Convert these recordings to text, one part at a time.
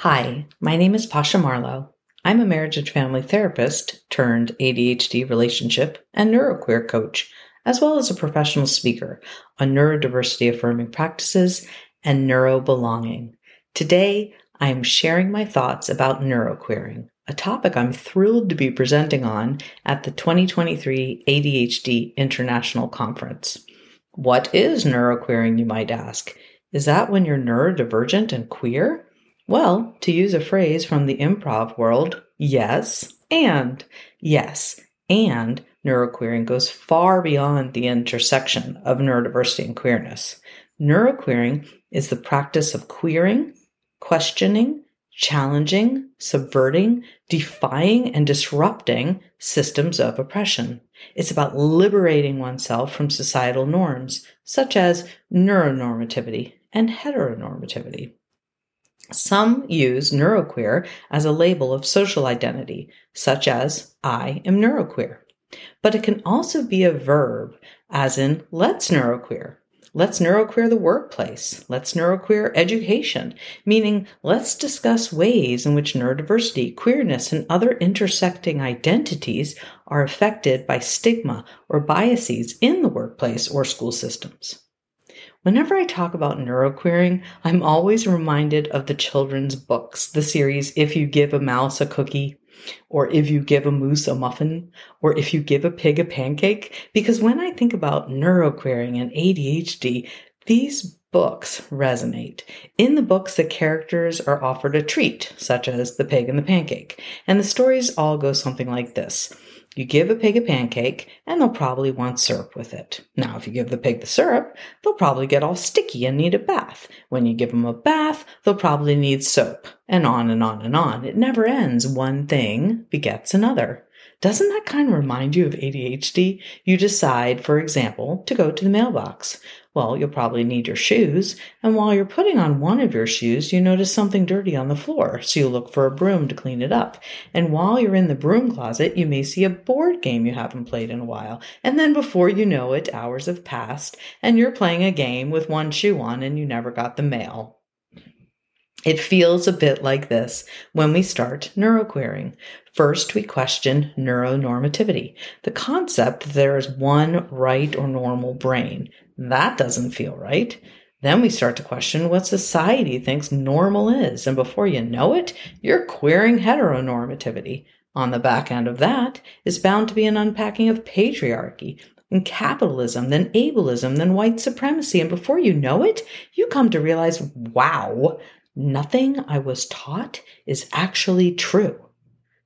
Hi, my name is Pasha Marlowe. I'm a marriage and family therapist turned ADHD relationship and neuroqueer coach, as well as a professional speaker on neurodiversity affirming practices and neurobelonging. Today, I am sharing my thoughts about neuroqueering, a topic I'm thrilled to be presenting on at the 2023 ADHD International Conference. What is neuroqueering, you might ask? Is that when you're neurodivergent and queer? Well, to use a phrase from the improv world, yes, and yes, and neuroqueering goes far beyond the intersection of neurodiversity and queerness. Neuroqueering is the practice of queering, questioning, challenging, subverting, defying, and disrupting systems of oppression. It's about liberating oneself from societal norms, such as neuronormativity and heteronormativity. Some use neuroqueer as a label of social identity, such as I am neuroqueer. But it can also be a verb, as in let's neuroqueer, Let's neuroqueer the workplace. Let's neuroqueer education, meaning let's discuss ways in which neurodiversity, queerness, and other intersecting identities are affected by stigma or biases in the workplace or school systems. Whenever I talk about neuroqueering, I'm always reminded of the children's books, the series If You Give a Mouse a Cookie, or if you give a moose a muffin, or if you give a pig a pancake. Because when I think about neuroqueering and ADHD, these books resonate. In the books, the characters are offered a treat, such as the pig and the pancake, and the stories all go something like this. You give a pig a pancake, and they'll probably want syrup with it. Now, if you give the pig the syrup, they'll probably get all sticky and need a bath. When you give them a bath, they'll probably need soap, and on and on and on. It never ends. One thing begets another. Doesn't that kind of remind you of ADHD? You decide, for example, to go to the mailbox. Well, you'll probably need your shoes, and while you're putting on one of your shoes, you notice something dirty on the floor, so you look for a broom to clean it up. And while you're in the broom closet, you may see a board game you haven't played in a while. And then before you know it, hours have passed, and you're playing a game with one shoe on and you never got the mail. It feels a bit like this when we start neuroqueering. First, we question neuronormativity, the concept that there is one right or normal brain. That doesn't feel right. Then we start to question what society thinks normal is. And before you know it, you're queering heteronormativity. On the back end of that is bound to be an unpacking of patriarchy and capitalism, then ableism, then white supremacy. And before you know it, you come to realize, wow, nothing I was taught is actually true.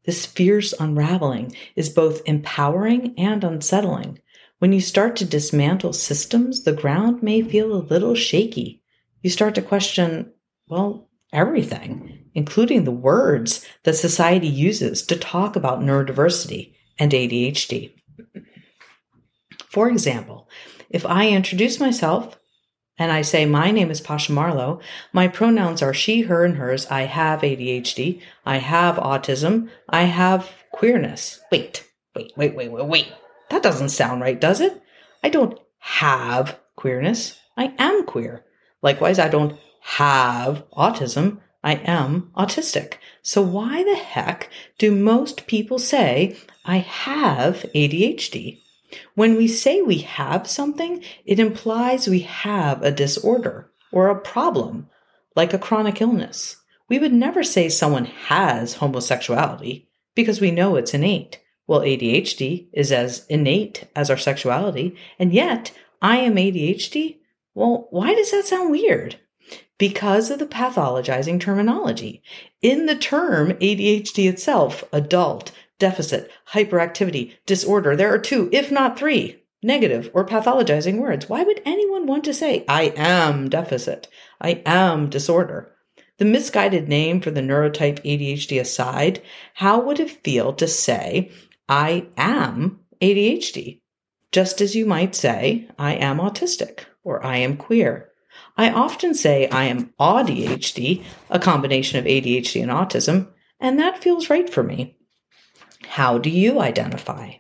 This fierce unraveling is both empowering and unsettling. When you start to dismantle systems, the ground may feel a little shaky. You start to question, well, everything, including the words that society uses to talk about neurodiversity and ADHD. For example, if I introduce myself and I say, My name is Pasha Marlowe, my pronouns are she, her, and hers. I have ADHD. I have autism. I have queerness. Wait, wait, wait, wait, wait, wait. That doesn't sound right, does it? I don't have queerness. I am queer. Likewise, I don't have autism. I am autistic. So why the heck do most people say I have ADHD? When we say we have something, it implies we have a disorder or a problem, like a chronic illness. We would never say someone has homosexuality because we know it's innate. Well, ADHD is as innate as our sexuality, and yet I am ADHD? Well, why does that sound weird? Because of the pathologizing terminology. In the term ADHD itself, adult, deficit, hyperactivity, disorder, there are two, if not three, negative or pathologizing words. Why would anyone want to say, I am deficit, I am disorder? The misguided name for the neurotype ADHD aside, how would it feel to say, I am ADHD, just as you might say, I am autistic or I am queer. I often say I am AuDHD, a combination of ADHD and autism, and that feels right for me. How do you identify?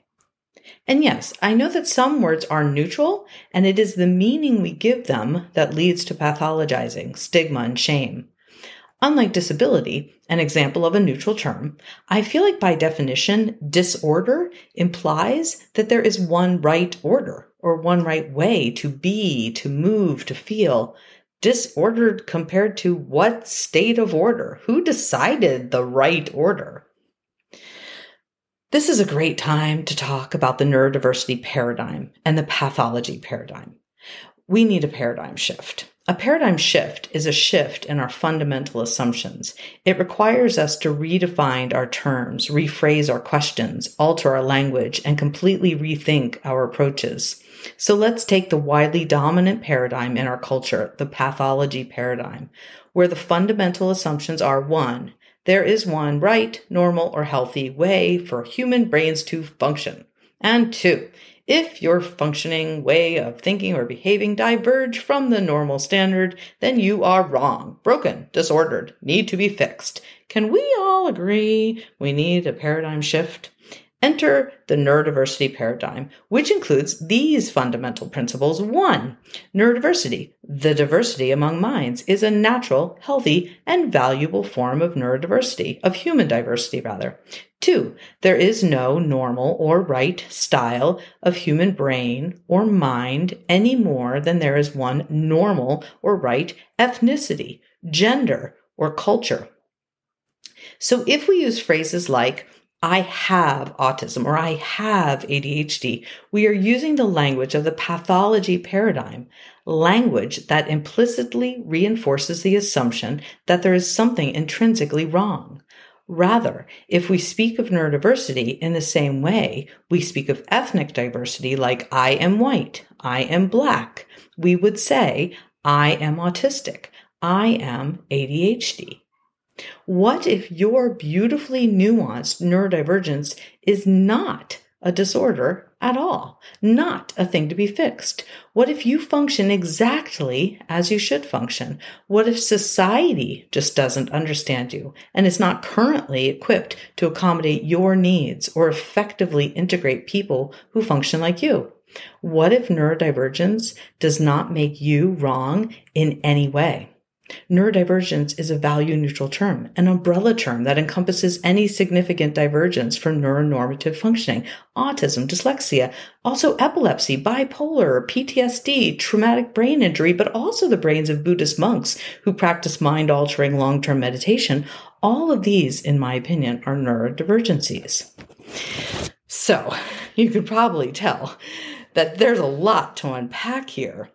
And yes, I know that some words are neutral, and it is the meaning we give them that leads to pathologizing, stigma, and shame. Unlike disability, an example of a neutral term, I feel like by definition, disorder implies that there is one right order or one right way to be, to move, to feel. Disordered compared to what state of order? Who decided the right order? This is a great time to talk about the neurodiversity paradigm and the pathology paradigm. We need a paradigm shift. A paradigm shift is a shift in our fundamental assumptions. It requires us to redefine our terms, rephrase our questions, alter our language, and completely rethink our approaches. So let's take the widely dominant paradigm in our culture, the pathology paradigm, where the fundamental assumptions are one, there is one right, normal, or healthy way for human brains to function. And two, if your functioning way of thinking or behaving diverge from the normal standard, then you are wrong, broken, disordered, need to be fixed. Can we all agree we need a paradigm shift? Enter the neurodiversity paradigm, which includes these fundamental principles. One, neurodiversity, the diversity among minds, is a natural, healthy, and valuable form of neurodiversity, of human diversity, rather. Two, there is no normal or right style of human brain or mind any more than there is one normal or right ethnicity, gender, or culture. So if we use phrases like, I have autism or I have ADHD. We are using the language of the pathology paradigm, language that implicitly reinforces the assumption that there is something intrinsically wrong. Rather, if we speak of neurodiversity in the same way, we speak of ethnic diversity like I am white, I am black, we would say I am autistic, I am ADHD. What if your beautifully nuanced neurodivergence is not a disorder at all, not a thing to be fixed? What if you function exactly as you should function? What if society just doesn't understand you and is not currently equipped to accommodate your needs or effectively integrate people who function like you? What if neurodivergence does not make you wrong in any way? Neurodivergence is a value neutral term, an umbrella term that encompasses any significant divergence from neuronormative functioning, autism, dyslexia, also epilepsy, bipolar, PTSD, traumatic brain injury, but also the brains of Buddhist monks who practice mind altering long term meditation. All of these, in my opinion, are neurodivergencies. So, you could probably tell that there's a lot to unpack here.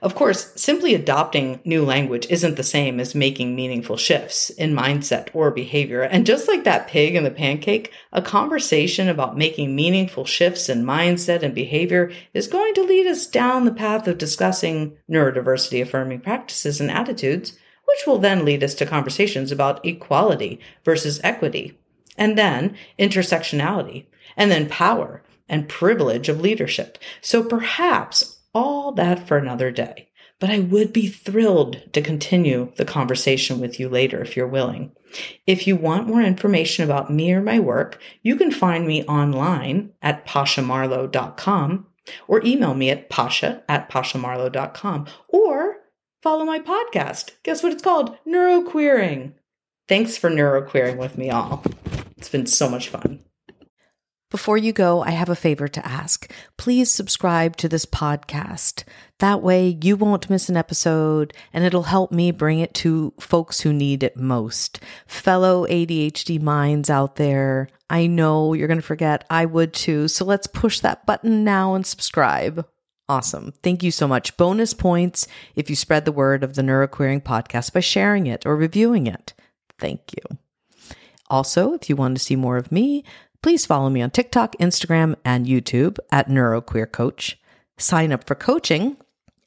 Of course, simply adopting new language isn't the same as making meaningful shifts in mindset or behavior. And just like that pig and the pancake, a conversation about making meaningful shifts in mindset and behavior is going to lead us down the path of discussing neurodiversity affirming practices and attitudes, which will then lead us to conversations about equality versus equity, and then intersectionality, and then power and privilege of leadership. So perhaps all that for another day. But I would be thrilled to continue the conversation with you later if you're willing. If you want more information about me or my work, you can find me online at pashamarlowe.com or email me at pasha at pashamarlowe.com or follow my podcast. Guess what it's called? Neuroqueering. Thanks for neuroqueering with me all. It's been so much fun. Before you go, I have a favor to ask. Please subscribe to this podcast. That way you won't miss an episode and it'll help me bring it to folks who need it most. Fellow ADHD minds out there, I know you're going to forget. I would too. So let's push that button now and subscribe. Awesome. Thank you so much. Bonus points if you spread the word of the Neuroqueering podcast by sharing it or reviewing it. Thank you. Also, if you want to see more of me, Please follow me on TikTok, Instagram, and YouTube at NeuroQueerCoach. Sign up for coaching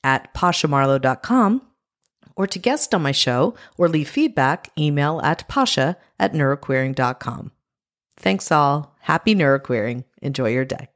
at pashamarlowe.com or to guest on my show or leave feedback, email at pasha at neuroqueering.com. Thanks all. Happy neuroqueering. Enjoy your day.